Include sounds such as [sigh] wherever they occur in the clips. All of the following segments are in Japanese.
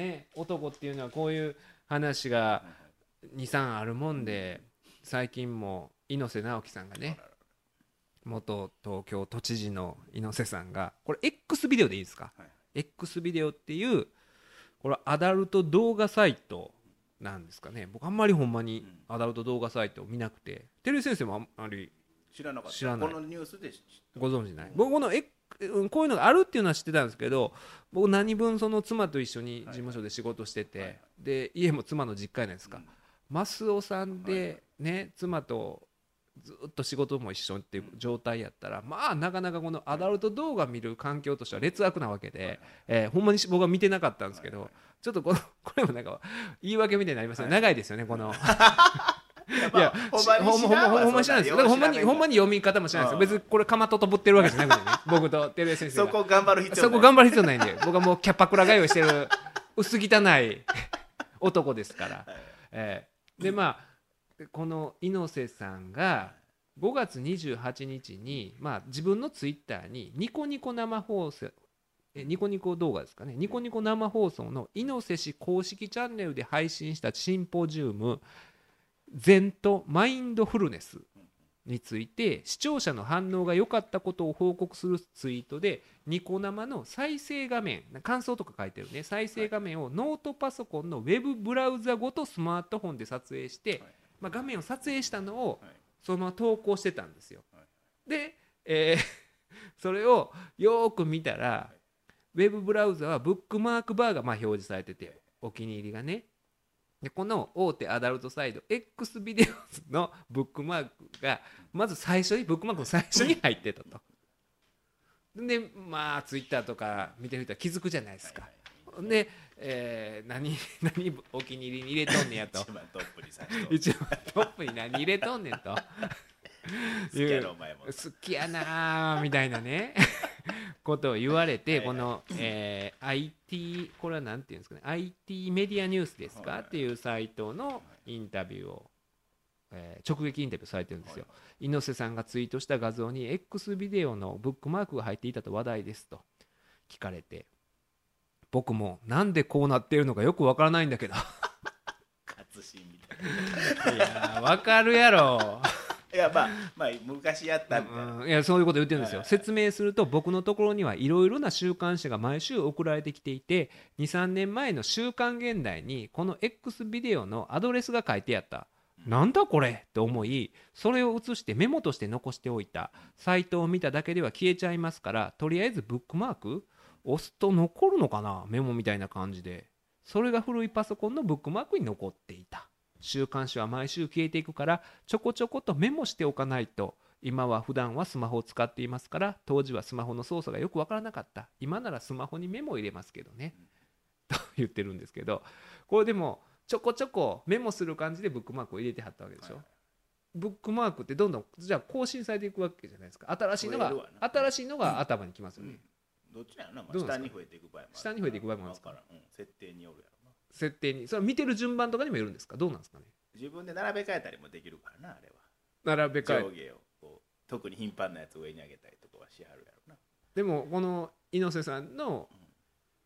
ね男っていうのはこういう話が23あるもんで最近も猪瀬直樹さんがね元東京都知事の猪瀬さんがこれ X ビデオでいいですか、はい X ビデオっていうこれアダルト動画サイトなんですかね。僕あんまりほんまにアダルト動画サイトを見なくて。照井先生もあんまり知らなかった。知らない。このニュースでご存知ない？僕このこういうのがあるっていうのは知ってたんですけど僕何分その妻と一緒に事務所で仕事してて、で家も妻の実家ないですか、うん。マスオさんでね、妻とずっと仕事も一緒っていう状態やったら、まあなかなかこのアダルト動画見る環境としては劣悪なわけで、えーほんまに僕は見てなかったんですけど、ちょっとこのこれもなんか言い訳みたいになりますね、はい。長いですよねこの。[laughs] いやほんまに知らないですよ。ほんまにほんまに読み方も知らないですよ。別にこれかまととぶってるわけじゃなくてね。[laughs] 僕と照江先生が。そこ頑張る必要そこ頑張る必要ないんで。僕はもうキャパクラ通いしてる薄汚い [laughs] 男ですから、はい。えーでまあこの猪瀬さんが5月28日に、まあ、自分のツイッターにニコニコ生放送えニコニコ動画ですかね。ニコニコ生放送の猪瀬氏公式チャンネルで配信したシンポジウム「禅とマインドフルネス」について視聴者の反応が良かったことを報告するツイートでニコ生の再生画面感想とか書いてるね。再生画面をノートパソコンのウェブブラウザごとスマートフォンで撮影して、はいまあ、画面を撮影したのをはい。そのまま投稿してたんですよ。はで、えー [laughs] それをよーく見たらウェブブラウザはブックマークバーがまあ表示されててお気に入りがねでこの大手アダルトサイド X ビデオのブックマークがまず最初にブックマークの最初に入ってたと。でまあツイッターとか見てる人は気づくじゃないですか。で、えー何何お気に入りに入れとんねやと一番トップにさしと一番トップに何入れとんねんと [laughs] 好きやろお前も。好きやなーみたいなね [laughs] ことを言われてはいはいこの、えー IT これは何ていうんですかね IT メディアニュースですか、はいはいっていうサイトのインタビューを、えー直撃インタビューされてるんですよ、猪瀬さんがツイートした画像に X ビデオのブックマークが入っていたと話題ですと聞かれて僕もなんでこうなっているのかよくわからないんだけど。[laughs] 活心みたいいやーわかるやろ。ないやまあまあ昔やったみたいな。うんいやそういうこと言ってるんですよ、はいはい。説明すると僕のところにはいろいろな週刊誌が毎週送られてきていて23年前の「週刊現代」にこの X ビデオのアドレスが書いてあった、なんだこれと思いそれを写してメモとして残しておいた。サイトを見ただけでは消えちゃいますからとりあえずブックマーク押すと残るのかな？メモみたいな感じで。それが古いパソコンのブックマークに残っていた週刊誌は毎週消えていくからちょこちょことメモしておかないと今は普段はスマホを使っていますから当時はスマホの操作がよくわからなかった。今ならスマホにメモを入れますけどね。と言ってるんですけどこれでもちょこちょこメモする感じでブックマークを入れてはったわけでしょ、はいブックマークってどんどんじゃあ更新されていくわけじゃないですか。新しいのが新しいのが頭にきますよね、どっちやろな、まあ下に増えていく場合もある下に増えていく場合もあるんですか？設定によるやろ。な設定に。それは見てる順番とかにもよるんですか？どうなんですかね？自分で並べ替えたりもできるからなあれは。並べ替え。上下をこう特に頻繁なやつを上に上げたりとかはしはるやろな。でもこの猪瀬さんの、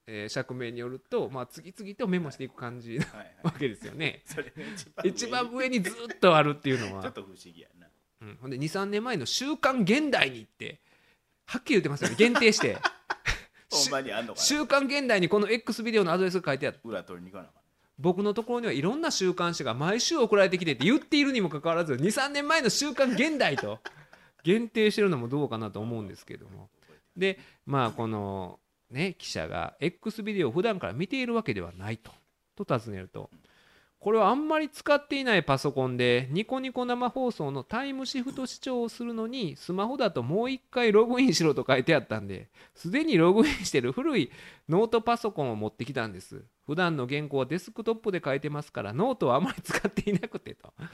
えー釈明によると、まあ、次々とメモしていく感じなはいわはい。けですよね。[laughs] それが一番一番上にずっとあるっていうのは。[laughs] ちょっと不思議やな。うん、ほんで23年前の「週刊現代に」ってはっきり言ってますよね。限定してほんまにあんのか週刊現代にこの X ビデオのアドレスが書いてあってな裏取りに行かなあかん。僕のところにはいろんな週刊誌が毎週送られてきてって言っているにもかかわらず23年前の「週刊現代」と [laughs] 限定してるのもどうかなと思うんですけども。でまあこのね記者が X ビデオを普段から見ているわけではないと。と尋ねるとこれはあんまり使っていないパソコンでニコニコ生放送のタイムシフト視聴をするのにスマホだともう一回ログインしろと書いてあったんですでにログインしてる古いノートパソコンを持ってきたんです。普段の原稿はデスクトップで書いてますからノートはあまり使っていなくてと。細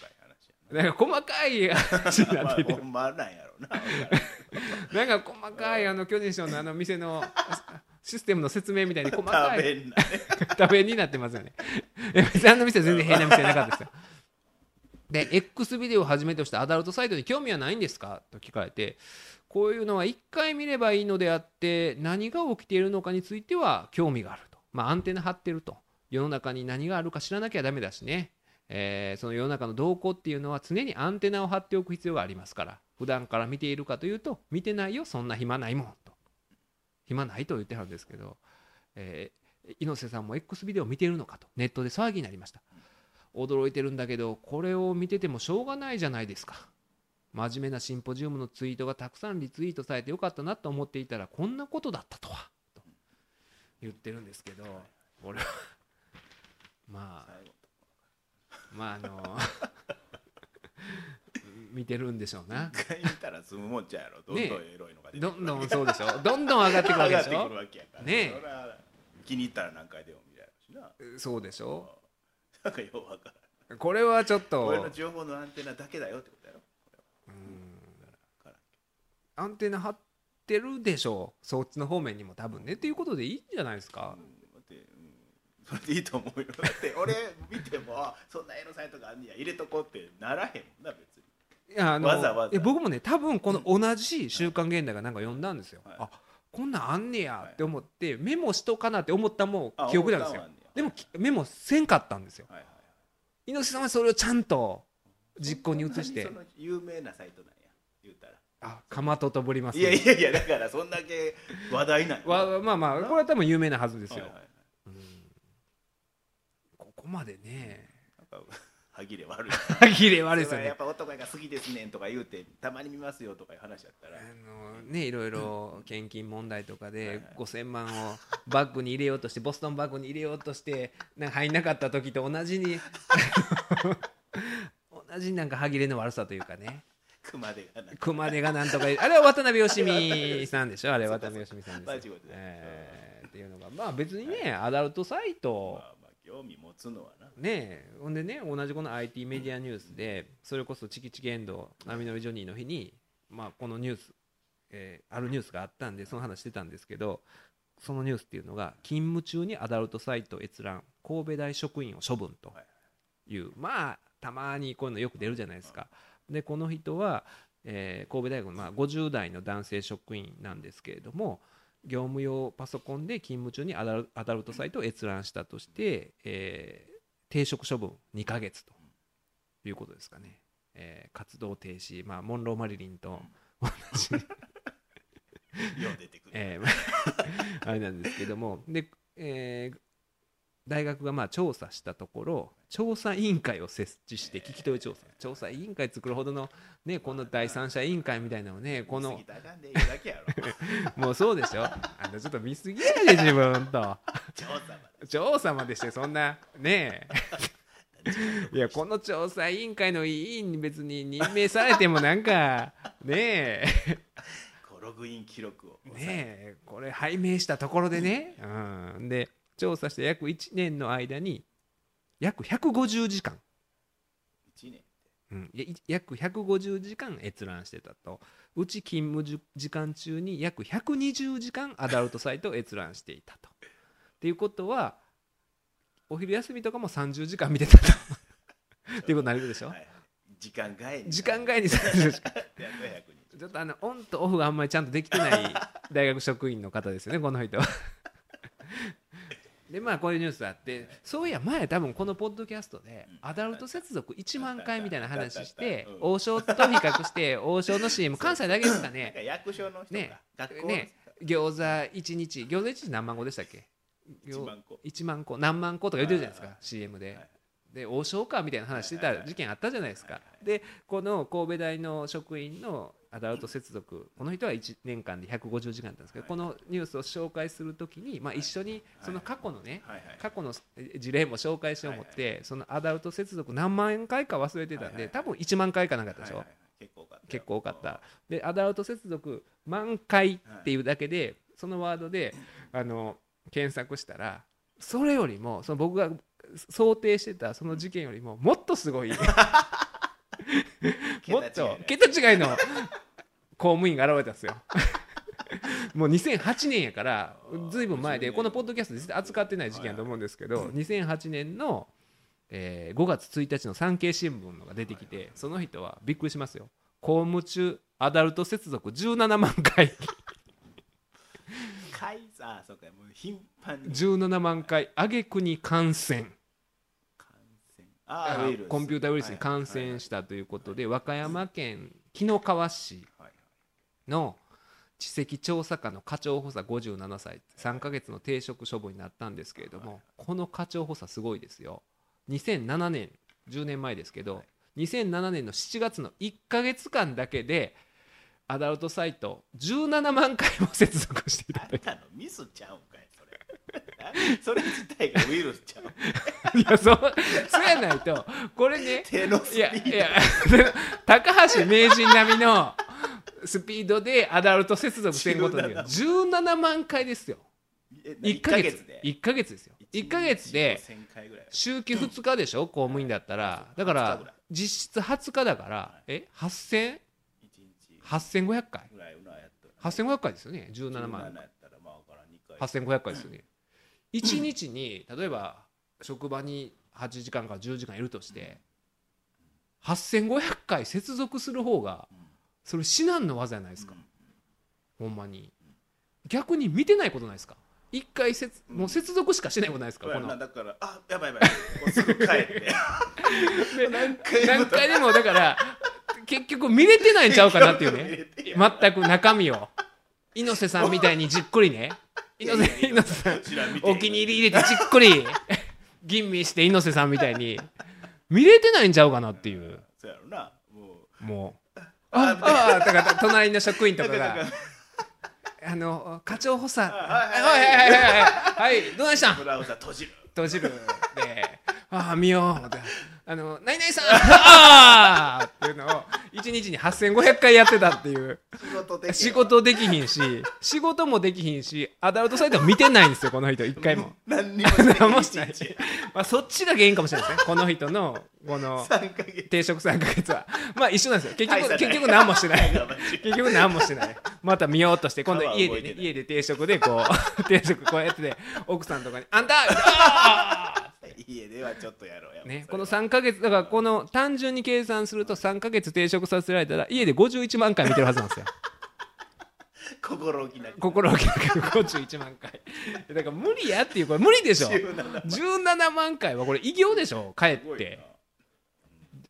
かい話。やなんか細かい話にななってて。まあなんやろうな。なんか細かいあの巨人師匠のあの店のシステムの説明みたいに細食かい食べになってますよね。あの店は全然変な店なかったですよ。で、X ビデオをはじめとしたアダルトサイトに興味はないんですか？と聞かれて、こういうのは一回見ればいいのであって、何が起きているのかについては興味があると。まあ、アンテナ張ってると世の中に何があるか知らなきゃダメだしね、えーその世の中の動向っていうのは常にアンテナを張っておく必要がありますから普段から見ているかというと見てないよそんな暇ないもんと暇ないと言ってはるんですけど、えー猪瀬さんも X ビデオ見ているのかとネットで騒ぎになりました。驚いてるんだけどこれを見ててもしょうがないじゃないですか。真面目なシンポジウムのツイートがたくさんリツイートされてよかったなと思っていたらこんなことだったとはと言ってるんですけど俺はまあまああの見てるんでしょうな。一回見たら済むもんちゃうやろ。どんどんねエロいのが出てどくるんどんそうでしょどんどん上がってくるわけでしょ。上がってくるわけやからね気に入ったら何回でも見られるしな。そうでしょ。なんかようわからん。これはちょっと。俺の情報のアンテナだけだよってことやろ。アンテナ張ってるでしょう。そっちの方面にも多分ね。っていうことでいいんじゃないですか、それでいいと思うよ。だって俺見てもあそんなエロサイトがあんねや。入れとこうってならへんもんな別あのわざわざ。え僕もね多分この同じ「週刊現代」がなんか読んだんですよ、はい。あこんなんあんねやって思ってメモしとかなって思ったもあん記憶なんですよ。でもきメモせんかったんですよ。はいはい猪瀬さんはそれをちゃんと実行に移して。そんなにその有名なサイトなんや言うたら。あかまととぶりますいやいやいやだからそんだけ話題なんや。わまあまあこれは多分有名なはずですよ、はいはいはい。うん。ここまでね。なんか歯切れ悪い。歯切れ悪いですよねやっぱ男が好きですねんとか言うてたまに見ますよとかいう話やったらあのねいろいろ献金問題とかはいではい。5000万をバッグに入れようとしてボストンバッグに入れようとしてなんか入んなかった時と同じに [laughs] 同じなんか歯切れの悪さというかね。熊手がなんか。熊手がなんとかあれは渡辺義美さんでしょ？[laughs] あれは渡辺義美さんですえっていうのが。まあ別にねアダルトサイトまあまあ興味持つのはな。ねほんでね同じこの IT メディアニュースでそれこそチキチキエンド波乗りジョニーの日に、まあ、このニュース、えーあるニュースがあったんでその話してたんですけどそのニュースっていうのが勤務中にアダルトサイト閲覧神戸大職員を処分というまあたまにこういうのよく出るじゃないですか。でこの人は、えー神戸大学の、まあ、50代の男性職員なんですけれども業務用パソコンで勤務中にアダルトサイトを閲覧したとして、えー停職処分2ヶ月ということですかね、えー活動停止、まあ、モンロー・マリリンと同じ、よう出てくる、えー [laughs] あれなんですけども。で、えー大学がまあ調査したところ調査委員会を設置して聞き取り調査。調査委員会作るほどの、ね、この第三者委員会みたいなのをね [laughs] この [laughs] もうそうでしょ。あのちょっと見すぎやで自分と。調査まで。してそんなね。えいやこの調査委員会の委員に別に任命されてもなんかねこう [laughs] ログイン記録をえねえこれ拝命したところでね、うん、で調査して約1年の間に約150時間、1年。うん、約150時間閲覧してたと。うち勤務じ時間中に約120時間アダルトサイトを閲覧していたと。っていうことはお昼休みとかも30時間見てたと。っていうことになるでしょ、はい時間外に。時間外に30時間。[laughs] 約100人ちょっとあのオンとオフがあんまりちゃんとできてない大学職員の方ですよねこの人は。でまあこういうニュースあってそういや前多分このポッドキャストでうん。アダルト接続1万回みたいな話してうん。王将と比較して [laughs] 王将の CM 関西だけですかなんねか役所の人ね。ね。餃子1日餃子1日何万個でしたっけ？1万個。1万個。何万個とか言ってるじゃないですか CM で。はいで王将かみたいな話してた事件あったじゃないですか。でこの神戸大の職員のアダルト接続この人は1年間で150時間だったんですけどはい。このニュースを紹介するときにまあ一緒にその過去のね過去の事例も紹介しようと思ってそのアダルト接続何万回か忘れてたんで多分1万回かなかったでしょ。結構多かったよ。結構多かった。でアダルト接続満回っていうだけでそのワードであの検索したらそれよりもその僕が想定してたその事件よりももっとすごい。[laughs] もっと桁違いの公務員が現れたんですよ。[laughs] もう2008年やからずいぶん前でこのポッドキャストで実は扱ってない事件だと思うんですけど2008年の、えー5月1日の産経新聞のが出てきてその人はびっくりしますよ。公務中アダルト接続17万回。[laughs] 回さそうかもう頻繁に。17万回挙句に感染コンピューターウイルスに感染したということで和歌山県紀の川市の地籍調査課の課長補佐57歳3ヶ月の停職処分になったんですけれどもこの課長補佐すごいですよ。2007年10年前ですけど2007年の7月の1ヶ月間だけでアダルトサイト17万回も接続していた。あんたのミスちゃうんかいそれ [laughs] それ自体がウイルスちゃう。[laughs] いやそうそうやないと。これね手のスいピード。やいや [laughs] 高橋名人並みのスピードでアダルト接続せんことには17万。回ですよ。え1ヶ月。で？1ヶ月ですよ。1ヶ月で1000回ぐらい。週休2日でしょ？公務員だったら。だか20日ぐら実質20日だからえ8000一日。8500回。ぐらいのやったら8500回ですよね。17 17万。やったらまあわからん。2回。8500回ですよね1日に例えば職場に8時間から10時間いるとして8500回接続する方がうんそれ至難の技じゃないですか。うん。ほんまに。逆に見てないことないですか。一回接もう接続しかしてないことないですかこの。だからあやばいやばい。もうすぐ帰って。[laughs] で何回も何回でもだから結局見れてないんちゃうかなっていうね。[laughs] て全く中身を。猪瀬さんみたいにじっくりね猪瀬猪瀬さんお気に入り入れてじっくり吟味して猪瀬さんみたいに見れてないんちゃうかなっていうそうやろなももうああだから隣の職員とかがあの課長補佐はいはいはいはいはいはいどうでしたうブラウザ閉じる閉じるでああ見ようってあの何々さんああっていうのを1日に8500回やってたっていう。仕事できひんし仕事もできひんしアダルトサイトも見てないんですよこの人一回も。何にもし。ない。まあ、そっちが原因かもしれないですねこの人のこの定職3ヶ月は。まあ一緒なんですよ。結局結局何もしてない。結局何もしてない。また見ようとして今度家でね家で定食でこう [laughs] 定食こうやってて奥さんとかに「あんた!あ [laughs] 家ではちょっとやろうや。ー!」ねこの3ヶ月だからこの単純に計算すると3ヶ月定食させられたら家で51万回見てるはずなんですよ。[laughs] 心置きなく。心置きなく51万回。[laughs] だから無理やっていうこれ無理でしょ。17 17万。回はこれ偉業でしょ。帰って。な。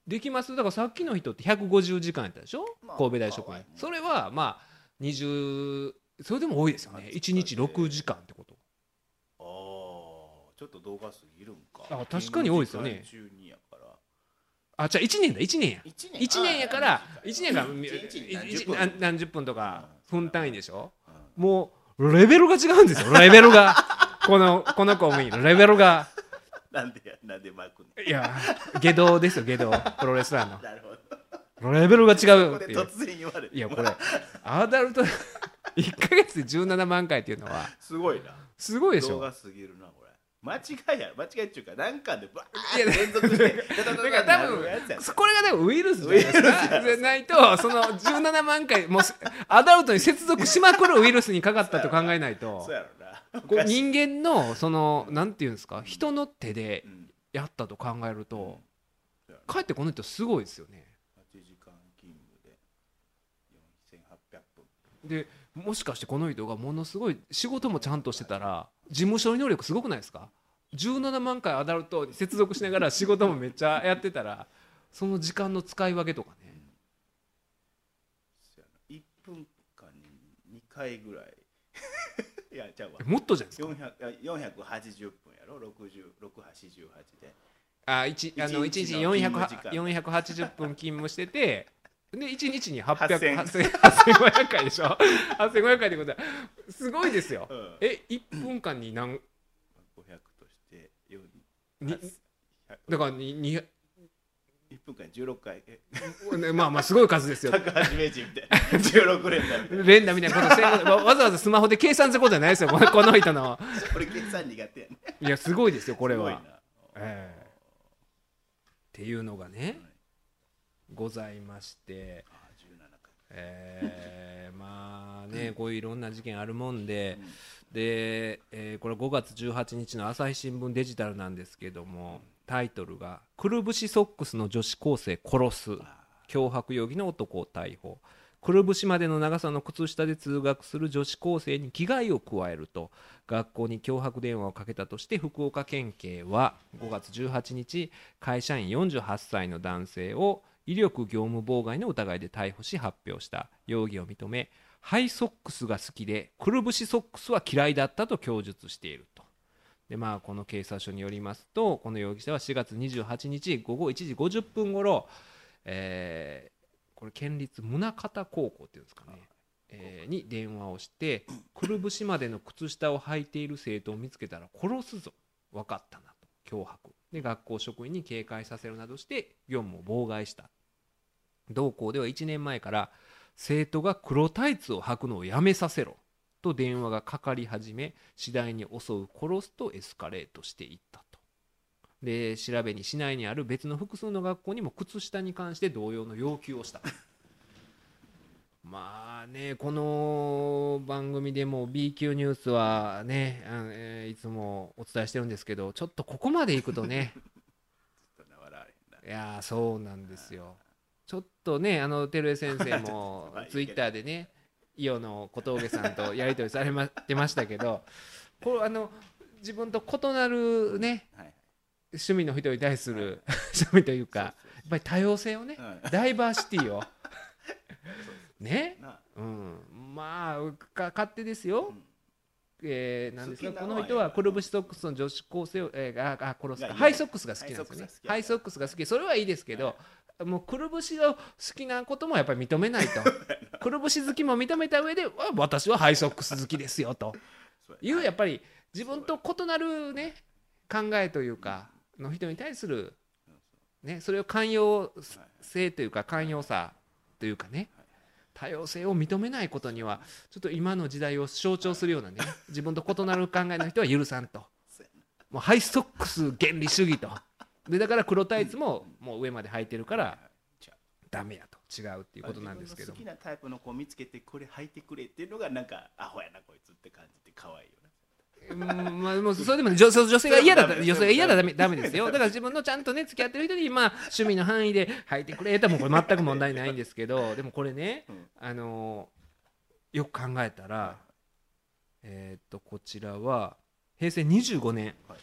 できます？だからさっきの人って150時間やったでしょ？まあ神戸大職員まあそれはまあ20それでも多いですよね。1日6時間ってことちょっと動画すぎるんか。あ確かに多いですよね。勤務時間中にやから。あじゃあ1年だ1年や。一1年やから1年やから一日に何い十分。何何十分とか分単位でしょ？うん。もうレベルが違うんですよ。レベルが。このこの公務員レベルが。なんでやなんで巻くのいや下道ですよ下道。プロレスラーなるほど。のレベルが違うっていう。突然言われて。いやこれアダルト1ヶ月で17万回っていうのは。すごいな。すごいでしょ。動画すぎるな間違いや間違いっていうかなんかでバーいやッ連続してだだから多分これがでもウイルスじゃないですかじゃないとその17万回もうすアダルトに接続しまくるウイルスにかかったと考えないと人間のそのなんていうんですか人の手でうんやったと考えるとかえってこの人すごいですよね8時間勤務で4800分でもしかしてこの人がものすごい仕事もちゃんとしてたら事務処理能力すごくないですか17万回アダルトに接続しながら仕事もめっちゃやってたらその時間の使い分けとかね。そうやな1分間に2回ぐらい。[laughs] いやちゃうわ。もっとじゃないですか？400いや480分やろ？6688で。あ一あの1一日日の勤400務時間。480分勤務しててで1日に800 8000 8000 8500回でしょ？8500回ってことはすごいですよ。うん。え1分間に何？500として4に100だからにに1分間に16回。まあまあすごい数ですよ。高橋名人みたいな。16連打連打みたいなことわわざわざスマホで計算することじゃないですよ。この人の。俺計算苦手やね。いやすごいですよこれは。ええ。っていうのがねございまして。あ17回。えーまあねこういういろんな事件あるもんで、で、えーこれ5月18日の朝日新聞デジタルなんですけどもタイトルが「くるぶしソックスの女子高生殺すあ脅迫容疑の男を逮捕」くるぶしまでの長さの靴下で通学する女子高生に危害を加えると学校に脅迫電話をかけたとして福岡県警は5月18日会社員48歳の男性を威力業務妨害の疑いで逮捕し発表した。容疑を認めハイソックスが好きでくるぶしソックスは嫌いだったと供述していると。でまあこの警察署によりますとこの容疑者は4月28日午後1時50分ごろ、えーこれ県立宗像高校っていうんですかね、えーに電話をしてくるぶしまでの靴下を履いている生徒を見つけたら殺すぞ。分かったなと。脅迫。で学校職員に警戒させるなどして業務を妨害した。同校では1年前から生徒が黒タイツを履くのをやめさせろ。と電話がかかり始め次第に襲う殺すとエスカレートしていったと。で調べに市内にある別の複数の学校にも靴下に関して同様の要求をした。[laughs] まあねこの番組でも B 級ニュースはねあの、えーいつもお伝えしてるんですけどちょっとここまでいくとね。[laughs] いやーそうなんですよちょっとねあの照江先生も [laughs] はいツイッターでね伊予の小峠さんとやり取りされまってましたけどこれあの自分と異なるねはい趣味の人に対する [laughs] 趣味というかやっぱり多様性をねはいダイバーシティを。[laughs] ね？なうん。まあか勝手ですよ、うん。えーなんですかこの人はくるぶしソックスの女子高生を、えー、ああ殺すハイソックスが好きなんですよね。ハハイイソックスが好き。それはいいですけど、もうくるぶしが好きなこともやっぱり認めないと。[laughs] くるぶし好きも認めた上でわ私はハイソックス好きですよと。いうやっぱり自分と異なるね考えというかの人に対するねそれを寛容性というか寛容さというかね多様性を認めないことにはちょっと今の時代を象徴するようなね [laughs] 自分と異なる考えの人は許さんと。もうハイストックス原理主義とでだから黒タイツももう上まで履いてるからダメやと。違うっていうことなんですけど好きなタイプの子を見つけてこれ履いてくれっていうのがなんかアホやなこいつって感じで可愛いよねうんまあ、もうそれでもね女性女性が嫌だった女性が嫌だダメダメですよ。だから自分のちゃんとね付き合ってる人にまあ趣味の範囲で履いてくれたらもうこれ全く問題ないんですけどでもこれねうん。あのーよく考えたらえーっとこちらは平成25年、はい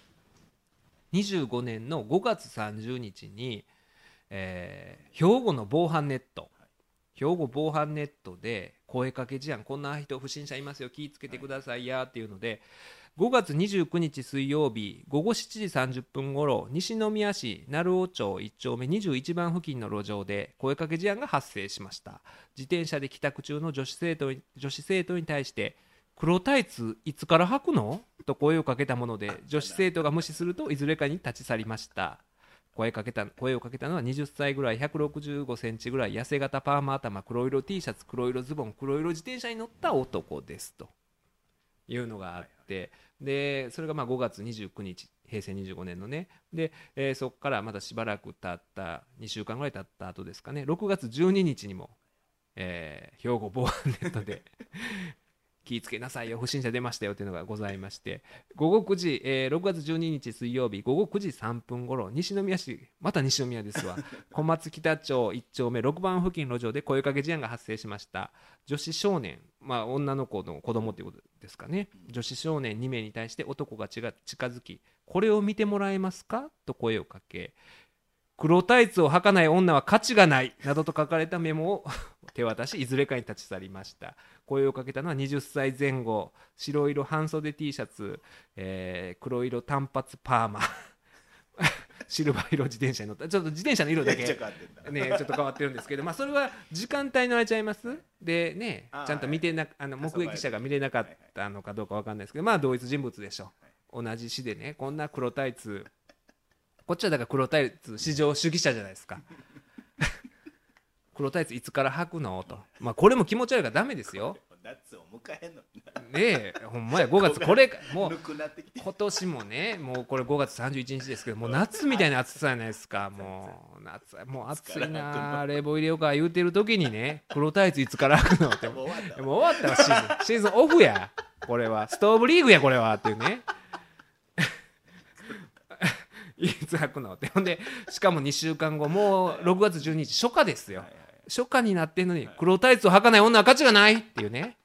25年の5月30日に、えー兵庫の防犯ネット、兵庫防犯ネットで声かけ事案こんな人不審者いますよ気ぃつけてくださいやっていうので5月29日水曜日午後7時30分ごろ西宮市鳴尾町1丁目21番付近の路上で声かけ事案が発生しました。自転車で帰宅中の女子生徒に女子生徒に対して黒タイツいつから履くの？と声をかけたもので女子生徒が無視するといずれかに立ち去りました。声かけた声をかけたのは20歳ぐらい165センチぐらい痩せ型パーマ頭黒色 T シャツ黒色ズボン黒色自転車に乗った男ですと。いうのがあって。でそれがまあ5月29日平成25年のね。で、えーそこからまたしばらく経った2週間ぐらい経った後ですかね。6月12日にも、えー兵庫防犯ネットで気ぃつけなさいよ。不審者出ましたよというのがございまして。午後9時、えー6月12日水曜日午後9時3分ごろ西宮市また西宮ですわ。[laughs] 小松北町1丁目6番付近路上で声かけ事案が発生しました。女子少年、まあ、女の子の子供ということですかね。女子少年2名に対して男が近近づきこれを見てもらえますか？と声をかけ黒タイツを履かない女は価値がないなどと書かれたメモを [laughs] 手渡しいずれかに立ち去りました。声をかけたのは20歳前後。白色半袖 T シャツ、えー黒色単発パーマ。[laughs] シルバー色自転車に乗った。ちょっと自転車の色だけ。変わってんだ。ねちょっと変わってるんですけど。まあそれは時間帯のあれちゃいます？でねちゃんと見てなあの目撃者が見れなかったのかどうかわかんないですけど。まあ同一人物でしょう。同じ市でね。こんな黒タイツこっちはだから黒タイツ至上主義者じゃないですか。[laughs] 黒タイツいつから履くの？と。まあこれも気持ち悪いからダメですよ。夏を迎えんのねえほんまや。5月 [laughs] これもう今年もねもうこれ5月31日ですけどもう夏みたいな暑さじゃないですか。もう夏もう暑いな。冷房入れようか言うてる時にね黒タイツいつから履くのって。もう終わったもう終わったわ。シーズンシーズンオフや。これは。ストーブリーグやこれは。っていうねいつ履くのって。ほんでしかも2週間後もう6月12日初夏ですよ。初初夏になってんのに黒タイツを履かない女は価値がないっていうね。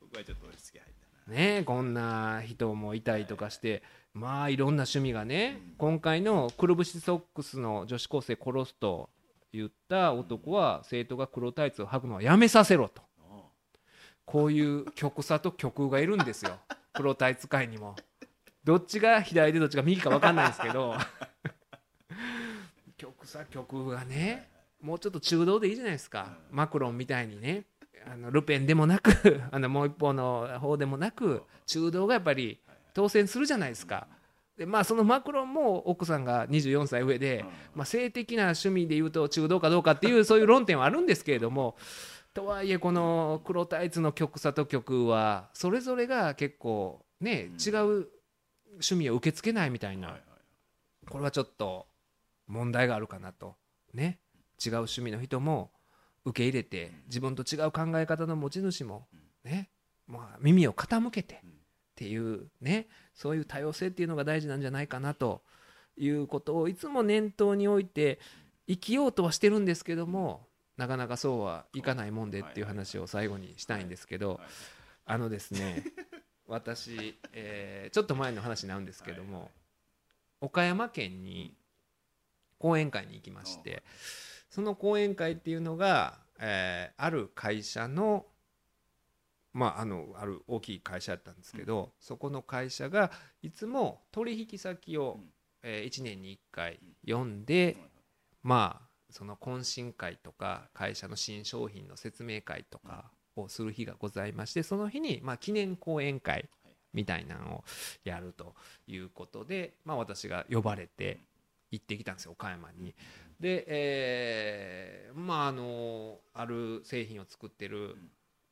僕はちょっと落ち着き入ったな。ねこんな人もいたりとかしてまあいろんな趣味がね今回のくるぶしソックスの女子高生殺すと言った男は生徒が黒タイツを履くのはやめさせろと。うん。こういう極左と極右がいるんですよ。[laughs] 黒タイツ界にもどっちが左でどっちが右か分かんないんですけど。極左極右がねもうちょっと中道でいいじゃないですか。マクロンみたいにね。あのルペンでもなく [laughs] あのもう一方の方でもなく中道がやっぱり当選するじゃないですか。でまあそのマクロンも奥さんが24歳上で、まあ、性的な趣味でいうと中道かどうかっていう [laughs] そういう論点はあるんですけれどもとはいえこの黒タイツの極左と極右はそれぞれが結構ね違う趣味を受け付けないみたいな。これはちょっと問題があるかなと。ね。違う趣味の人も受け入れて自分と違う考え方の持ち主もね。まあ耳を傾けてっていうね。そういう多様性っていうのが大事なんじゃないかなと。いうことをいつも念頭に置いて生きようとはしてるんですけどもなかなかそうはいかないもんでっていう話を最後にしたいんですけど。あのですね [laughs] 私、えーちょっと前の話になるんですけども岡山県に講演会に行きましてその講演会っていうのが、えーある会社のまああのある大きい会社だったんですけど、そこの会社がいつも取引先を、うん。え1年に1回読ん。で、まあその懇親会とか会社の新商品の説明会とかをする日がございましてその日にまあ記念講演会みたいなのをやるということで、まあ、私が呼ばれて行ってきたんですよ岡山に。で、えーまああのある製品を作ってる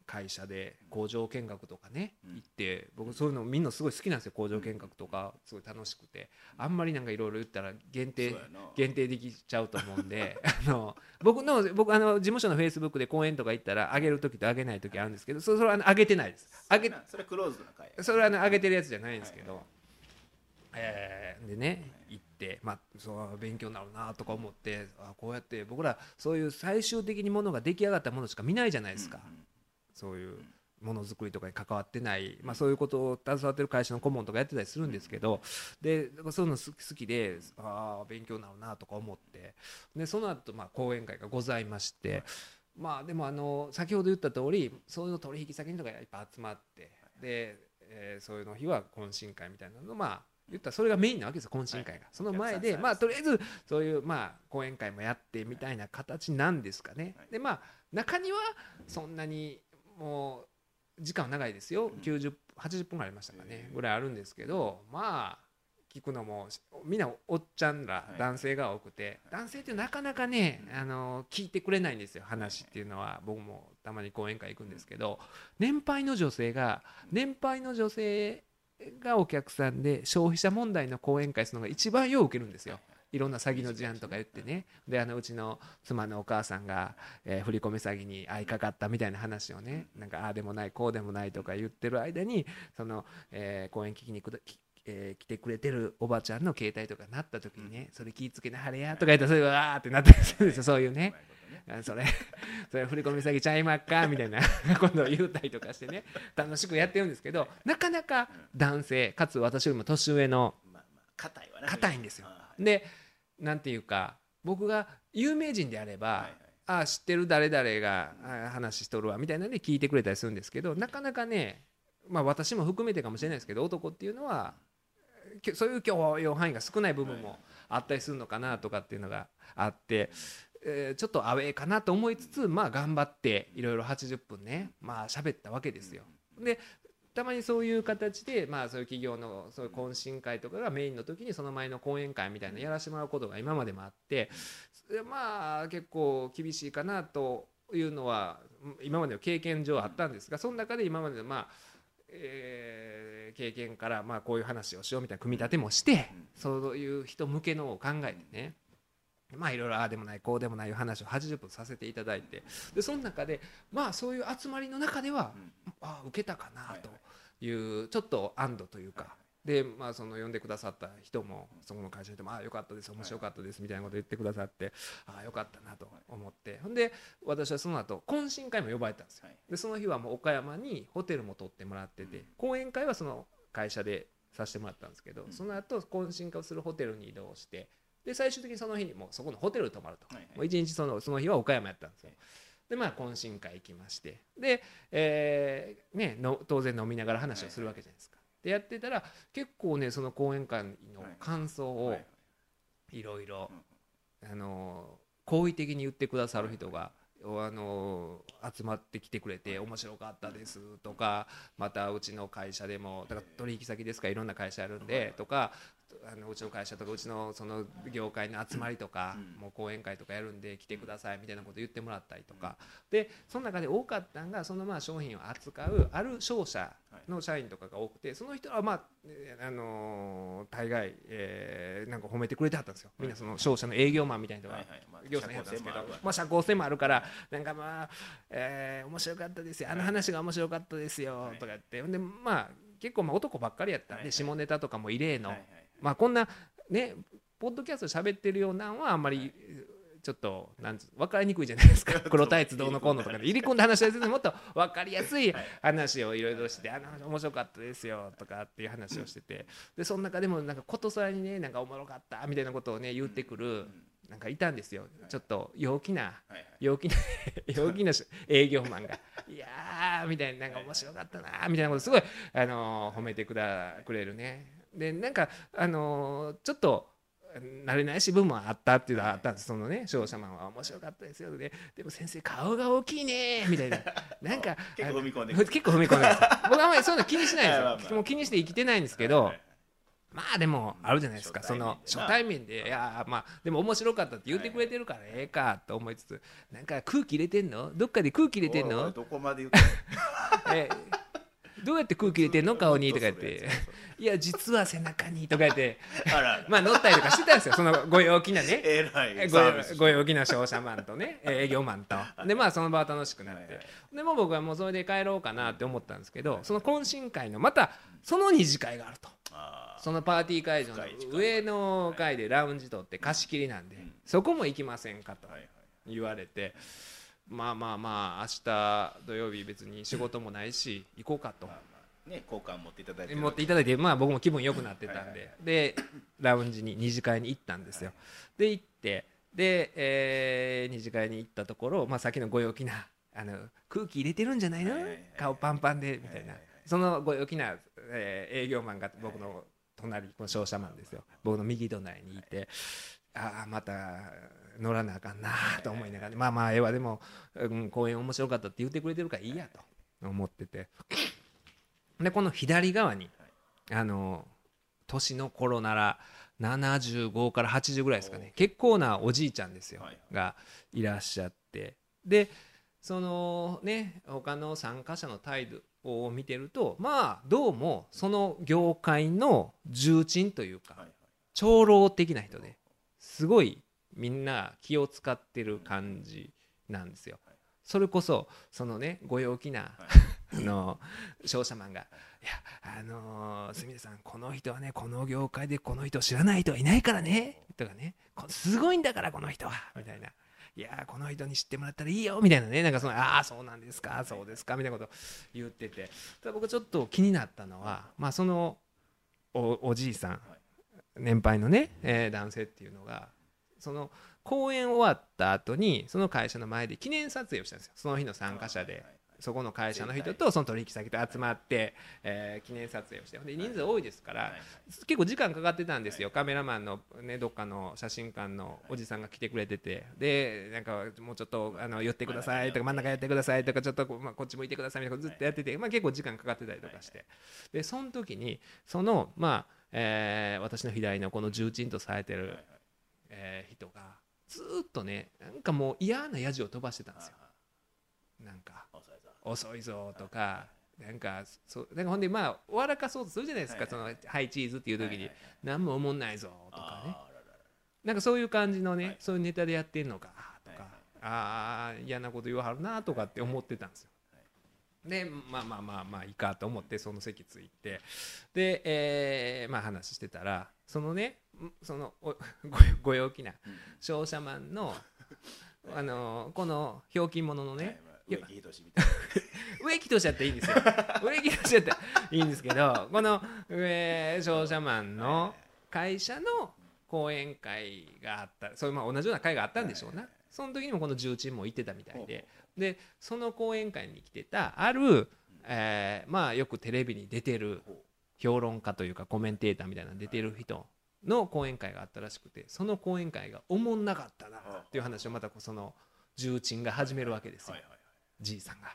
会社で工場見学とかねうん。行って僕そういうのみんなすごい好きなんですよ工場見学とかすごい楽しくて。あんまりなんかいろいろ言ったら限定限定できちゃうと思うんで [laughs] あの僕の僕あの事務所のフェイスブックで講演とか行ったら上げる時と上げない時あるんですけどそそれはあの上げてないです。上げそれクローズドな会それはあの上げてるやつじゃないんですけど、えーでね行ってまあそう勉強になるなとか思ってあこうやって僕らそういう最終的にものが出来上がったものしか見ないじゃないですか、そういうものづくりとかに関わってない、まあ、そういうことを携わってる会社の顧問とかやってたりするんですけどでそういうの好きでああ勉強になるなとか思ってでその後まあ講演会がございましてまあでもあの先ほど言った通りそういうの取引先の人がいっぱい集まってで、えーそういうの日は懇親会みたいなのまあ言ったらそれがメインなわけですよ懇親会が、その前でまあとりあえずそういうまあ講演会もやってみたいな形なんですかね、はい。でまあ中にはそんなにもう時間は長いですよ。90 80分ぐらいありましたかね。ぐらいあるんですけどまあ聞くのもみんなおっちゃんらはい。男性が多くて。男性ってなかなかねあの聞いてくれないんですよ。話っていうのは。僕もたまに講演会行くんですけど。年配の女性が年配の女性がお客さんで消費者問題の講演会するのが一番よう受けるんですよ。いろんな詐欺の事案とか言ってね。であのうちの妻のお母さんが、えー振り込め詐欺に遭いかかったみたいな話をねなんかああでもないこうでもないとか言ってる間にその、えー講演聞きにえー来てくれてるおばちゃんの携帯とかなった時にね、それ気ぃつけなはれやとか言ったらそれがわーってなったりするんですよ。そういうね。あそれそれ振り込み詐欺ちゃいまっかみたいな [laughs] 今度言うたりとかしてね楽しくやってるんですけどなかなか男性かつ私よりも年上の硬いんですよ。でなんていうか僕が有名人であれば、はいはい。ああ知ってる誰々があ話しとるわみたいなので聞いてくれたりするんですけどなかなかねまあ私も含めてかもしれないですけど男っていうのはきそういう許容範囲が少ない部分もあったりするのかなとかっていうのがあって、えーちょっとアウェーかなと思いつつまあ頑張っていろいろ80分ねまあ喋ったわけですよ。でたまにそういう形で、まあ、そういう企業のそういう懇親会とかがメインの時にその前の講演会みたいなのやらせてもらうことが今までもあってまあ結構厳しいかなというのは今までの経験上あったんですがその中で今までのまあえー経験からまあこういう話をしようみたいな組み立てもしてそういう人向けのを考えてねまあいろいろああでもないこうでもない話を80分させていただいて。でその中でまあそういう集まりの中ではああ受けたかなというちょっと安堵というか。でまあその呼んでくださった人もそこの会社の人も「ああよかったです面白かったです」みたいなこと言ってくださってああよかったなと思って。ほんで私はその後懇親会も呼ばれたんですよ。はい。でその日はもう岡山にホテルも取ってもらってて講演会はその会社でさせてもらったんですけどその後懇親会をするホテルに移動してで最終的にその日にもうそこのホテルに泊まると。はいはい。もう一日そのその日は岡山やったんですよ。でまあ懇親会行きまして。で、えーね、の当然飲みながら話をするわけじゃないですか。でやってたら結構ねその講演会の感想をはいはい。いろいろあの好意的に言ってくださる人が。あの集まってきてくれて面白かったですとかまたうちの会社でもだから取引先ですからいろんな会社あるんでとかあのうちの会社とかうちのその業界の集まりとかうん。もう講演会とかやるんで来てくださいみたいなこと言ってもらったりとか。でその中で多かったのがそのまあ商品を扱うある商社の社員とかが多くてその人はまあえーあのー大概えーなんか褒めてくれてはったんですよ。みんなその商社の営業マンみたいな人が業者にやったんですけど社交性もあるわ。まあ社交性もあるからなんかまあ、えー面白かったですよ。あの話が面白かったですよとか言って。ほんでまあ結構まあ男ばっかりやったんで下ネタとかも異例のまあこんなねポッドキャスト喋ってるようなんはあんまりちょっとなんつ分かりにくいじゃないですか。[laughs] 黒タイツどうのこうのとかで入り込んだ話ですもっと分かりやすい話をいろいろして「あの話面白かったですよ」とかっていう話をしてて。でその中でもなんかことさらにねなんかおもろかったみたいなことをね言ってくるなんかいたんですよ。ちょっと陽気な陽気な [laughs] 陽気な営業マンが「いやー」みたいななんか面白かったなーみたいなことすごい、あのー褒めてくだくれるねでなんかあのーちょっと慣れないし分もあったっていうのはあったんです。そのね商社マンは面白かったですよ。ででも先生顔が大きいねみたいな。[laughs] なんか結構踏み込んで僕はあんまりそういうの気にしないんです [laughs] はいまあまあよもう気にして生きてないんですけど、はいはいまあでもあるじゃないですか、初その初対対面で、いやーまあでも面白かったって言ってくれてるからええかと思いつつ、なんか空気入れてんの？どっかで空気入れてんの？どこまで言ってん [laughs] えどうやって空気入れてんの？顔にとか言って。いや実は背中にとか言って、まあ乗ったりとかしてたんですよ、そのご陽気なね。えらい。ご陽気な商社マンとね。営業マンと。[laughs] でまあその場は楽しくなって。でもう僕はもうそれで帰ろうかなって思ったんですけどその懇親会のまたその二次会があると。そのパーティー会場の上の階でラウンジ取って貸し切りなんでうんそこも行きませんかとはいはい。言われてまあまあまあ明日土曜日別に仕事もないし行こうかと。ね交換持っていただいて持っていただいてまあ僕も気分良くなってたんはいはいで [laughs] でラウンジに二次会に行ったんですよ。で行ってで、えー二次会に行ったところ、まあ、さっきのご陽気なあの空気入れてるんじゃないの？はいはいはい顔パンパンでみたいな。はいはいはい。そのご陽気な、えー営業マンが僕の隣この商社マンですよ。僕の右隣にいてああまた乗らなあかんなと思いながらまあまあええわでも、うん、公演面白かったって言ってくれてるからいいやと思ってて。でこの左側にあの年の頃なら75から80ぐらいですかね。結構なおじいちゃんですよ、はい。がいらっしゃって。でそのね他の参加者の態度を見てるとまあどうもその業界の重鎮というか長老的な人ですごいみんな気を使ってる感じなんですよ。それこそそのねご陽気な、あの商社マンが「いやあのーすみれさんこの人はねこの業界でこの人を知らない人はいないからね」とかね「こすごいんだからこの人は」みたいな。いやーこの人に知ってもらったらいいよみたいなねなんかそのああそうなんですかそうですかみたいなこと言ってて。ただ僕ちょっと気になったのはまあそのおおじいさん年配のね、えー男性っていうのがその公演終わった後にその会社の前で記念撮影をしたんですよ。その日の参加者で。そこの会社の人とその取引先と集まって、えー記念撮影をして。で人数多いですから、はい結構時間かかってたんですよ、カメラマンの、ね、どっかの写真館のおじさんが来てくれてて、でなんかもうちょっとあの寄ってくださいとか、真ん中やってくださいとか、ちょっとこ,、まあ、こっち向いてくださいみたいな。ことずっとやってて、まあ、結構時間かかってたりとかして、でその時に、その、まあえー私の左のこの重鎮とされてる、えー人が、ずーっとね、なんかもう嫌なやじを飛ばしてたんですよ。なんか遅いぞ。とか、なんかそうなんかほんでまあ笑かそうとするじゃないですか、はいそのハイチーズっていう時に、はいはいはい。何も思んないぞとかね。なんかそういう感じのね、はいそういうネタでやってんのかとか、はいはい。ああ嫌なこと言わはるなとかって思ってたんですよ、でまあまあまあまあいいかと思ってその席ついて。で、えーまあ話してたらそのねんそのおごご陽気な商社マンのあのこのひょうきん者のね、植木仁みたい [laughs] 植木としやったらいいんですよ。植木としやったらいいんですけどこの、えー商社マンの会社の講演会があったそういうまあ同じような会があったんでしょうな、その時にもこの重鎮も行ってたみたいで。でその講演会に来てたある、えーまあよくテレビに出てる評論家というかコメンテーターみたいなの出てる人の講演会があったらしくてその講演会がおもんなかったなっていう話をまたその重鎮が始めるわけですよ。じいさんが。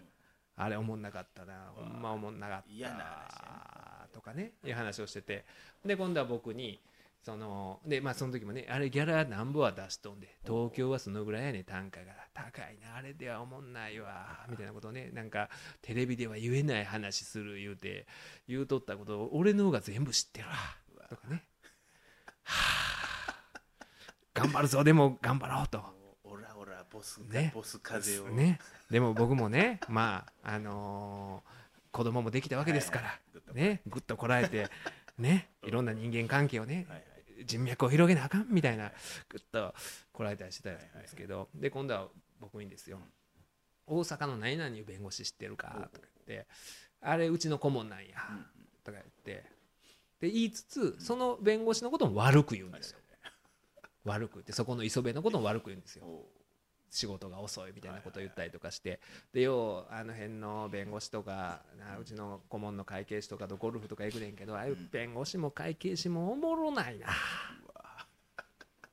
あれおもんなかったなほんまおもんなかったとかねいう話をしてて。で今度は僕にそのでまあその時もねあれギャラなんぼは出しとんで東京はそのぐらいやね単価が。高いなあれではおもんないわみたいなことをねなんかテレビでは言えない話する言うて言うとったことを俺の方が全部知ってるわとかねは [laughs] あ頑張るぞでも頑張ろうと。オラオラボスね。ボス風を。ね、でも僕もね [laughs] まああのー子供もできたわけですから、はいはいね。ぐっとこらえてね。いろんな人間関係をね、はいはい。人脈を広げなあかんみたいなぐっとこらえたりしてたんですけど、で今度は僕にですよ「大阪の何々弁護士知ってるか?」とか言って「あれうちの顧問なんや」とか言ってで言いつつその弁護士のことも悪く言うんですよ。悪く言ってそこの磯部のことも悪く言うんですよ。お仕事が遅いみたいなことを言ったりとかして。でようあの辺の弁護士とかなうちの顧問の会計士とかとゴルフとか行くねんけどああいう弁護士も会計士もおもろないな。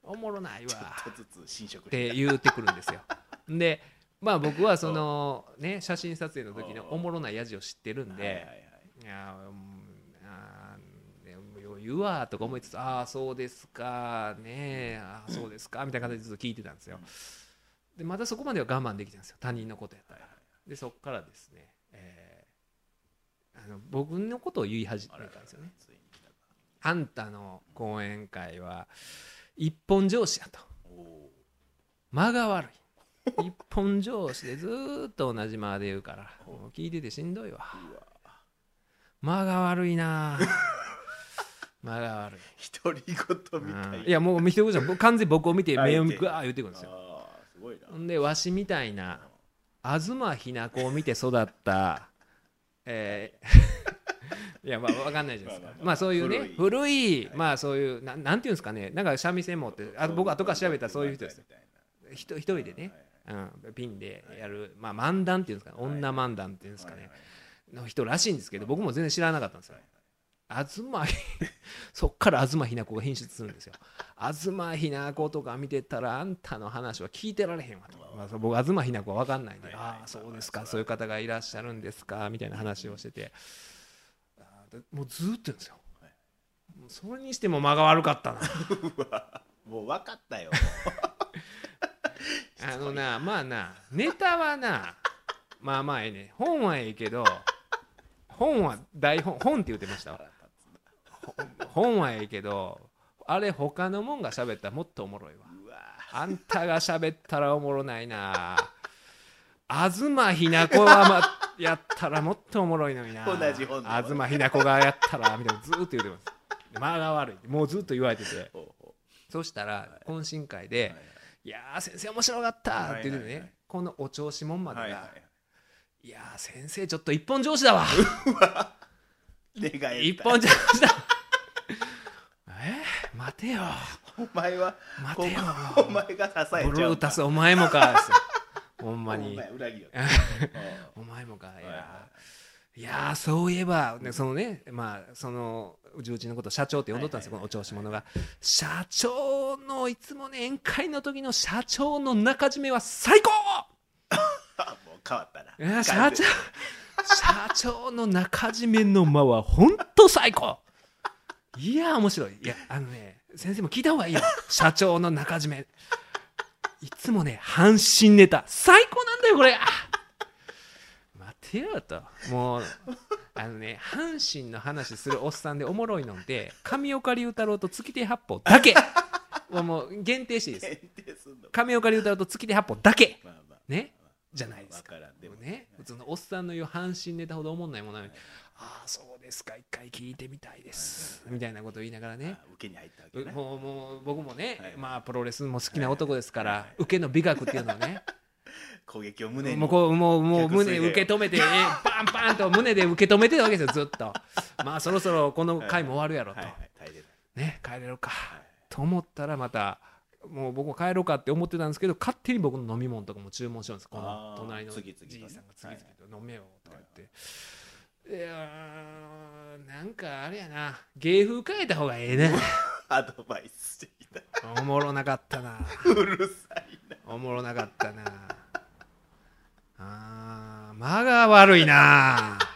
おもろないわ。って。言ってくるんですよ。でまあ僕はそのね写真撮影の時のおもろないやじを知ってるんではい。いやね余裕はとか思いつつああそうですかねああそうですかみたいな形でずっと聞いてたんですよ。でまだそこまでは我慢できたんですよ他人のことやったら。でそこからですね、えーあの僕のことを言い始めたんですよね。あんたの講演会は一本上司やと。間が悪い一本上司でずーっと同じ間で言うから聞いててしんどいわうわ間が悪いな間が悪い独り言みたい。うん。いやもう見てください。僕完全に僕を見てあ目を見てグワー言ってくるんですよ。ああすごいな。ほんでわしみたいな東ひな子を見て育った [laughs] えー [laughs] いやまあ分かんないじゃないですか。まあまあまあ。まあそういうね古い。まあそういうななんていうんですかね。なんか三味線持ってあ僕後から調べたらそういう人ですよ。ひと一人でね、うん、ピンでやる、まあ、漫談っていうんですかね、女漫談っていうんですかね、の人らしいんですけど、僕も全然知らなかったんですよ。東 [laughs] そっから東ひな子が品質するんですよ。東ひな子とか見てたら、あんたの話は聞いてられへんわと。まあ、僕、東ひな子は分かんないんで、はい。はい。ああ、そうですか、そういう方がいらっしゃるんですか、みたいな話をしてて、もうずーっと言うんですよ。もうそれにしても間が悪かったな。[laughs] もう分かったよ。[laughs] あのなまあなネタはなまあまあええね。本はええけど本は台本本って言ってました本はええけどあれ他のもんが喋ったらもっとおもろいわ。あんたが喋ったらおもろないな。東ひな子は、ま、やったらもっとおもろいのにな。同じ本東ひな子がやったらみたいなずーっと言ってます。間が悪い。もうずっと言われてて。そしたら懇親会で、うはい。いやー先生面白かった。って言ってね、はいはいはいこのお調子者までが、いはいはい。やー先生ちょっと一本上司だわ。一本上司だ。えー、待てよ。お前は待てよ。おお前が支えちゃう。ブルータスお前もかほんまに。[laughs] お前裏切る。[laughs] お前もか。いや,、はいはい。やーそういえば、ね、そのねまあその重鎮のことを社長って呼んどったんですよ、このお調子者が。社長のいつもね宴会の時の社長の中締めは最高！あ [laughs] もう変わったな。社長社長の中締めの間は本当最高いや面白い。いやあのね先生も聞いた方がいいよ。[laughs] 社長の中締め。いつもね阪神ネタ。最高なんだよこれ。あ待てよと。もうあのね阪神の話するおっさんでおもろいのって上岡龍太郎と月手八方だけ。もう限定していいです。上岡龍太郎と月手八方だけ。まあまあ。ね？じゃないですか。わからん。でもね普通のおっさんの言う阪神ネタほどおもんないものなのにああそうですか一回聞いてみたいですみたいなことを言いながらねあ受けに入ったわけね。もうもう僕もね、はいまあプロレスも好きな男ですから、はい受けの美学っていうのをね [laughs] 攻撃を胸に。もうこうもうもう胸受け止めて、えパンパンと胸で受け止めてるわけですよずっと。まあそろそろこの回も終わるやろと、はいはい大変だね帰れるか、はいと思ったらまたもう僕も帰ろうかって思ってたんですけど勝手に僕の飲み物とかも注文してるんです。この隣のじいさんが次々と飲めよとか言って、い、やーなんかあれやな。芸風変えた方がええな [laughs] アドバイスしてきた。おもろなかったな。[laughs] うるさいな。おもろなかったな。あー間が悪いな。[laughs]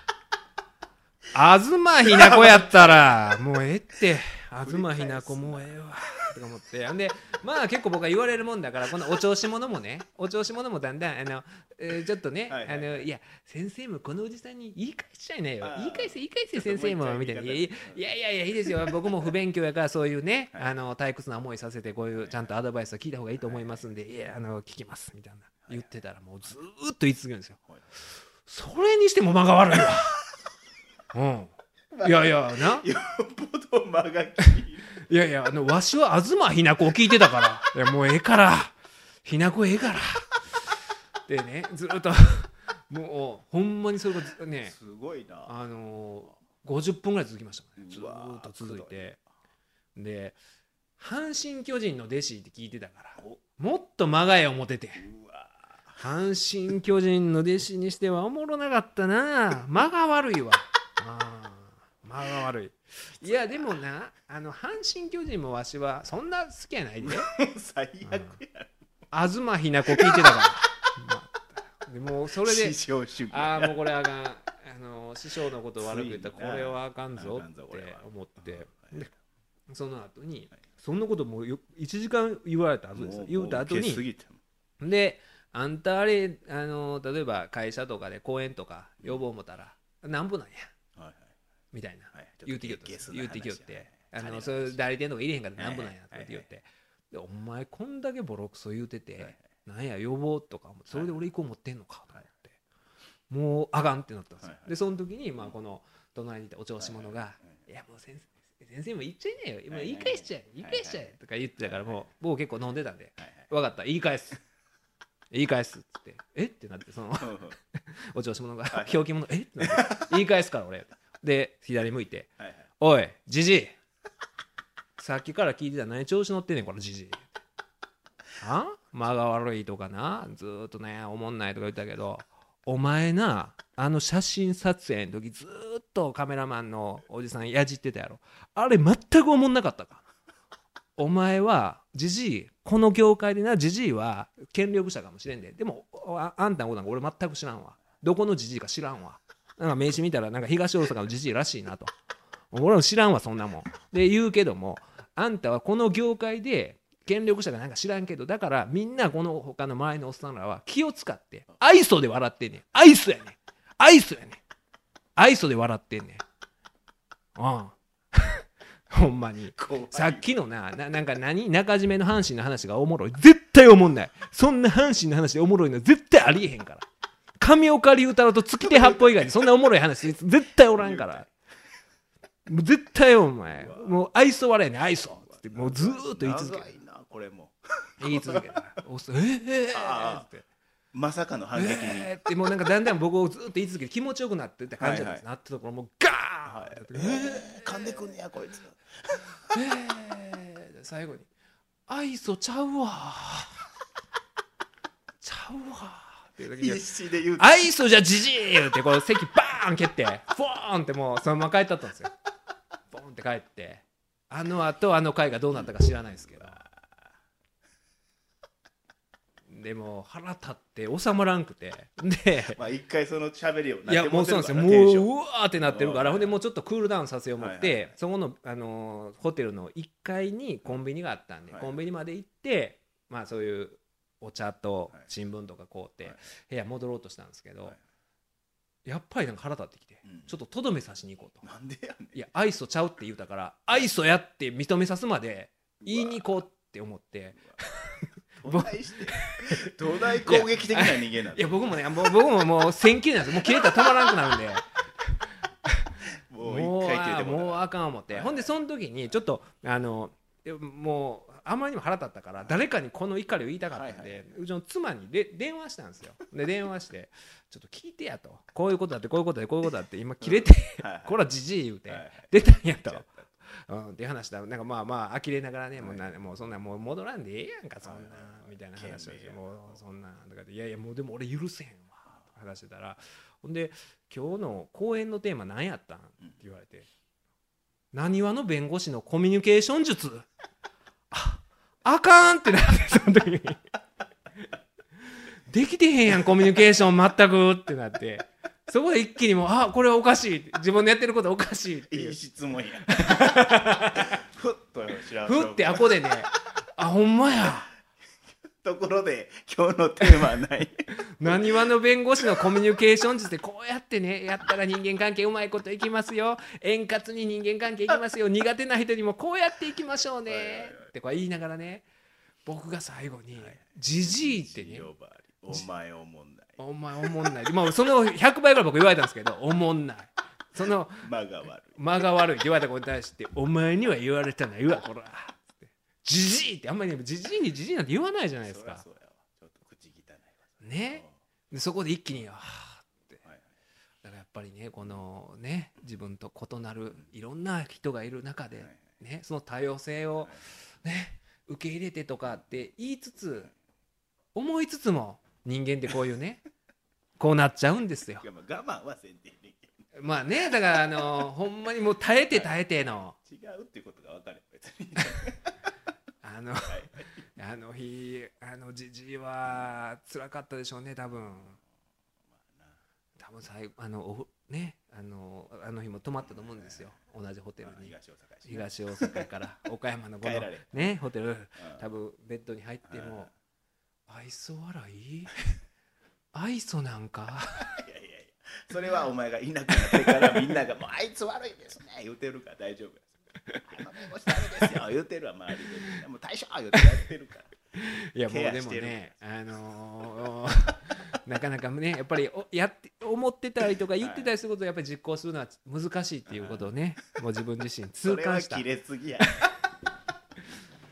東ひな子やったらもうええって東ひな子もうええわ。とか思って。ほんでまあ結構僕は言われるもんだからこのお調子者もねお調子者もだんだんあの、えーちょっとね、はいはいあのいや先生もこのおじさんに言い返しちゃいなよ。あー。言い返せ言い返せ先生も。みたいな。回言いやいやいやいいですよ。僕も不勉強やからそういうね、はい。あの退屈な思いさせてこういうちゃんとアドバイスを聞いた方がいいと思いますんで、いやあの聞きます。みたいな。言ってたらもうずーっと言い続けるんですよ。はい。それにしても間が悪いわ。[laughs] うんいやいやな。よっぽど間が切いやいやあのわしは東ひな子を聞いてたから。いやもうええから。ひな子ええから。でねずっともうほんまにそれがずね。すごいな。あのー、50分ぐらい続きましたね。ずっと続いて。で阪神・巨人の弟子って聞いてたからお。もっと間がえ思ってて。阪神・巨人の弟子にしてはおもろなかったな。間が悪いわ。あ [laughs] ー間が悪い。いやでもなあの阪神・巨人もわしはそんな好きやないで。[laughs] 最悪や東ひな子聞いてたから、[laughs] まあでもうそれで師匠主義。ああもうこれあかん。あの師匠のこと悪く言ったらこれはあかんぞって思って。その後にそんなこともうよ1時間言われた後ですよ。言うた後にであんたあれあの例えば会社とかで講演とか要望もたらなんぼなんや。はいはいみたいな。はい。言うてきよって言うてきよって。あの金そういう代理店とか入れへんからなんぼなんやとかはい言ってでお前こんだけボロクソ言うてはいはなんや要望とかそれで俺以降持ってんのかと思って。もうあかんってなったんですよ。でその時にまあこの隣にいたお調子者が「いやもう先生先生も言っちゃいなよ。もう言い返しちゃえ。言い返しちゃえ」とか言ってたからもう僕結構飲んでたんで。はいはい「分かった。言い返す」言い返すっつって「え？っ?」てなってその [laughs] お調子者がはい表記者「え？っ?」てなって。言い返すから俺で左向いてはいはい「おいじじいさっきから聞いてた。ら何調子乗ってんねんこのじじい」あ間が悪いとかな？ずーっとねおもんないとか言ったけど。お前なあの写真撮影の時ずーっとカメラマンのおじさんやじってたやろ。あれ全くおもんなかったか。お前はじじいこの業界でなじじいは権力者かもしれんで。でもああんたのことなんか俺全く知らんわ。どこのじじいか知らんわなんか名刺見たらなんか東大阪のじじいらしいなと。俺も知らんわそんなもん。で言うけどもあんたはこの業界で権力者がなんか知らんけどだからみんなこの他の周りのおっさんらは気を使って愛想で笑ってんねん。愛想やねん。愛想やねん。愛想で笑ってんねん。うん。[laughs] ほんまに。さっきのなななんか何中締めの阪神の話がおもろい。絶対おもんない。そんな阪神の話でおもろいの絶対ありえへんから上岡龍太郎と月手八方以外にそんなおもろい話絶対おらんから。もう絶対お前もう愛想笑いね愛想つって。もうずーっと言い続け長いなこれも。言い続けた [laughs] おっさんえー、えー、あって。まさかの反撃に。えーもうなんかだんだん僕をずっと言い続けて気持ちよくなってった感じなんです、はいなったところもうガーンはいえー噛んでくんねやこいつ。えー最後に「愛想ちゃうわ」「ちゃうわ」必死で言う「愛想じゃじじい!」ってこう席バーン蹴ってフォーンってもうそのまま帰ったったんですよ。ボンって帰って。あのあとあの回がどうなったか知らないですけど。でも腹立って収まらんくて。でまあ一回その喋りをいやもうそうなんですよ。もううわーってなってるからうんほんでもうちょっとクールダウンさせよう思ってそこの、あのーホテルの1階にコンビニがあったんではい。コンビニまで行ってまあそういうお茶とはい新聞とか買うてはい。部屋戻ろうとしたんですけどはい。やっぱりなんか腹立ってきてうん。ちょっととどめさしに行こうと。なんでやねん。いや愛想ちゃうって言うたから愛想やって認めさすまで言いに行こうって思って。どないして [laughs] どない攻撃的な人間なの？いや僕もねもう僕ももう1000切れなんです。よもう切れたら止まらなくなるんで。ももうう一回切れてもらうもうあかん思って、はいほんでその時にちょっとあのえもうあまりにも腹立ったから誰かにこの怒りを言いたかったんで、うちの妻にで電話したんですよ。で電話して「ちょっと聞いてや」と「こういうことだってこういうことだってこういうことだって今切れて、こらじじい言うて、出たんやと。うん、っていう話だ。なんかまあまあ呆れながらね、もうはなもうそんなもう戻らんでええやんかそんな、みたいな話をしてもうそんなとか言っていやいやもうでも俺許せへんわとか話してたらほんで今日の講演のテーマ何やったん？って言われてなにわの弁護士のコミュニケーション術？あ [laughs] あかんってなってその時に。できてへんやんコミュニケーション全くってなって。そこで一気にもうあこれはおかしい。自分のやってることおかしいっていう。いい質問や。ふっとふってあこでね。あほんまやところで今日のテーマはない。なにわの弁護士のコミュニケーション術でこうやってねやったら人間関係うまいこといきますよ。円滑に人間関係いきますよ。苦手な人にもこうやっていきましょうね。ってこう言いながらね僕が最後にはい「じじい」ってね。お前おもんない「お前おもんない」まあその100倍ぐらい僕言われたんですけど「おもんない」その間が悪い。間が悪いって言われたことに対して「お前には言われたないわこら」って「じじい」ってあんまりねじじいにじじいなんて言わないじゃないですか。そちょっと口汚いわね。でそこで一気に「はあ」って。はいはいだからやっぱりねこのね自分と異なるいろんな人がいる中ではいねその多様性をね受け入れてとかって言いつつ思いつつも人間ってこういうね [laughs] こうなっちゃうんですよ。まあ我慢はせんでまあねだからあのほんまにもう耐えて耐えての。ど違うっていうことが分かれば別にあのはい。あの日あのじじいは辛かったでしょうね多分。多分最後あのおねあのあの日も泊まったと思うんですよ。同じホテルまあに東大阪から [laughs] 岡山のこのねホテル。うん。多分ベッドに入っても愛想笑い？愛想なんか？[laughs] いやいやいや。それはお前がいなくなってからみんなが「もうあいつ悪いですね」言うてるから大丈夫やあの弁護士ダメですよ言うてるわ周りで。もう大将言うてやってるから。いやもうでもねあのー [laughs] なかなかねやっぱりおやって思ってたりとか言ってたりすることをやっぱり実行するのは難しいっていうことをねもう自分自身痛感した。切れすぎや。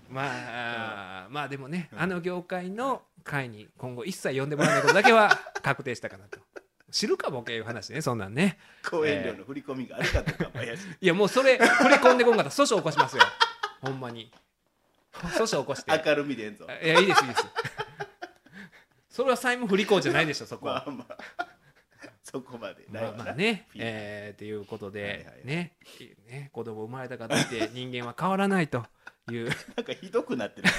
まあまあでもねあの業界の会に今後一切呼んでもらわないことだけは確定したかなと知るかボケいう話ねそんなんね。講演料の振り込みがあるかどうかも怪しい。いやもうそれ振り込んでこんかったら訴訟起こしますよ。ほんまに。訴訟起こして。明るみでえんぞ。いやいいですいいです。それは債務不履行じゃないでしょそこは。まあまあ。そこまでまあまあね、えー、っていうことで、はいはいはい。ね。ね。子供生まれたからといって人間は変わらないという。なんかひどくなってる。[laughs]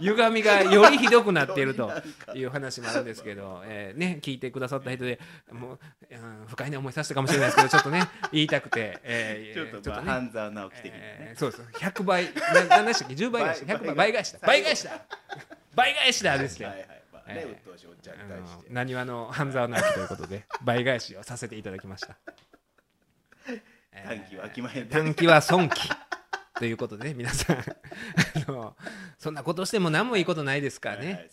歪みがよりひどくなっているという話もあるんですけど、えーね、聞いてくださった人でもう、うん不快な思いさせたかもしれないですけどちょっとね [laughs] 言いたくて、えーちょっとまあね。半沢直樹的にね。えーそうです100倍な何でしたっけ？10倍返し。倍100倍倍返しだ。倍返しだ。倍返しだですよはいはいまあねえーうっとうしいおっちゃんにあの対して。なにわの半沢直樹ということで倍返しをさせていただきました。[laughs] 短期は飽きまへん。で短期は損期ということでね皆さん。あのそんなことしても何もいいことないですからね。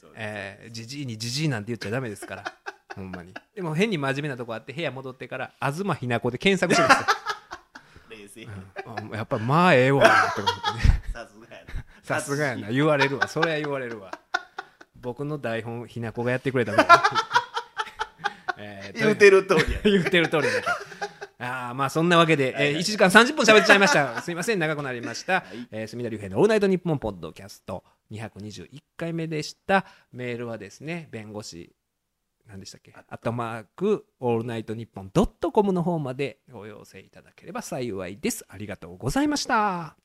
じじいにじじいなんて言っちゃダメですから。[laughs] ほんまに。でも変に真面目なとこあって部屋戻ってから東ひな子で検索してですよ。冷静。あやっぱまあええわと思ってね。[laughs] さすがやな。さすがやな。言われるわ。それは言われるわ。僕の台本ひな子がやってくれたの。[laughs] えーと言うてる通りや。言ってる通りだああまあそんなわけで、えー1時間30分喋っちゃいました。[laughs] すいません長くなりました、い。えー角田龍平の「オールナイトニッポン」ポッドキャスト。221回目でした。メールはですね弁護士何でしたっけ？アットマークオールナイトニッポンドットコムの方までご要請いただければ幸いです。ありがとうございました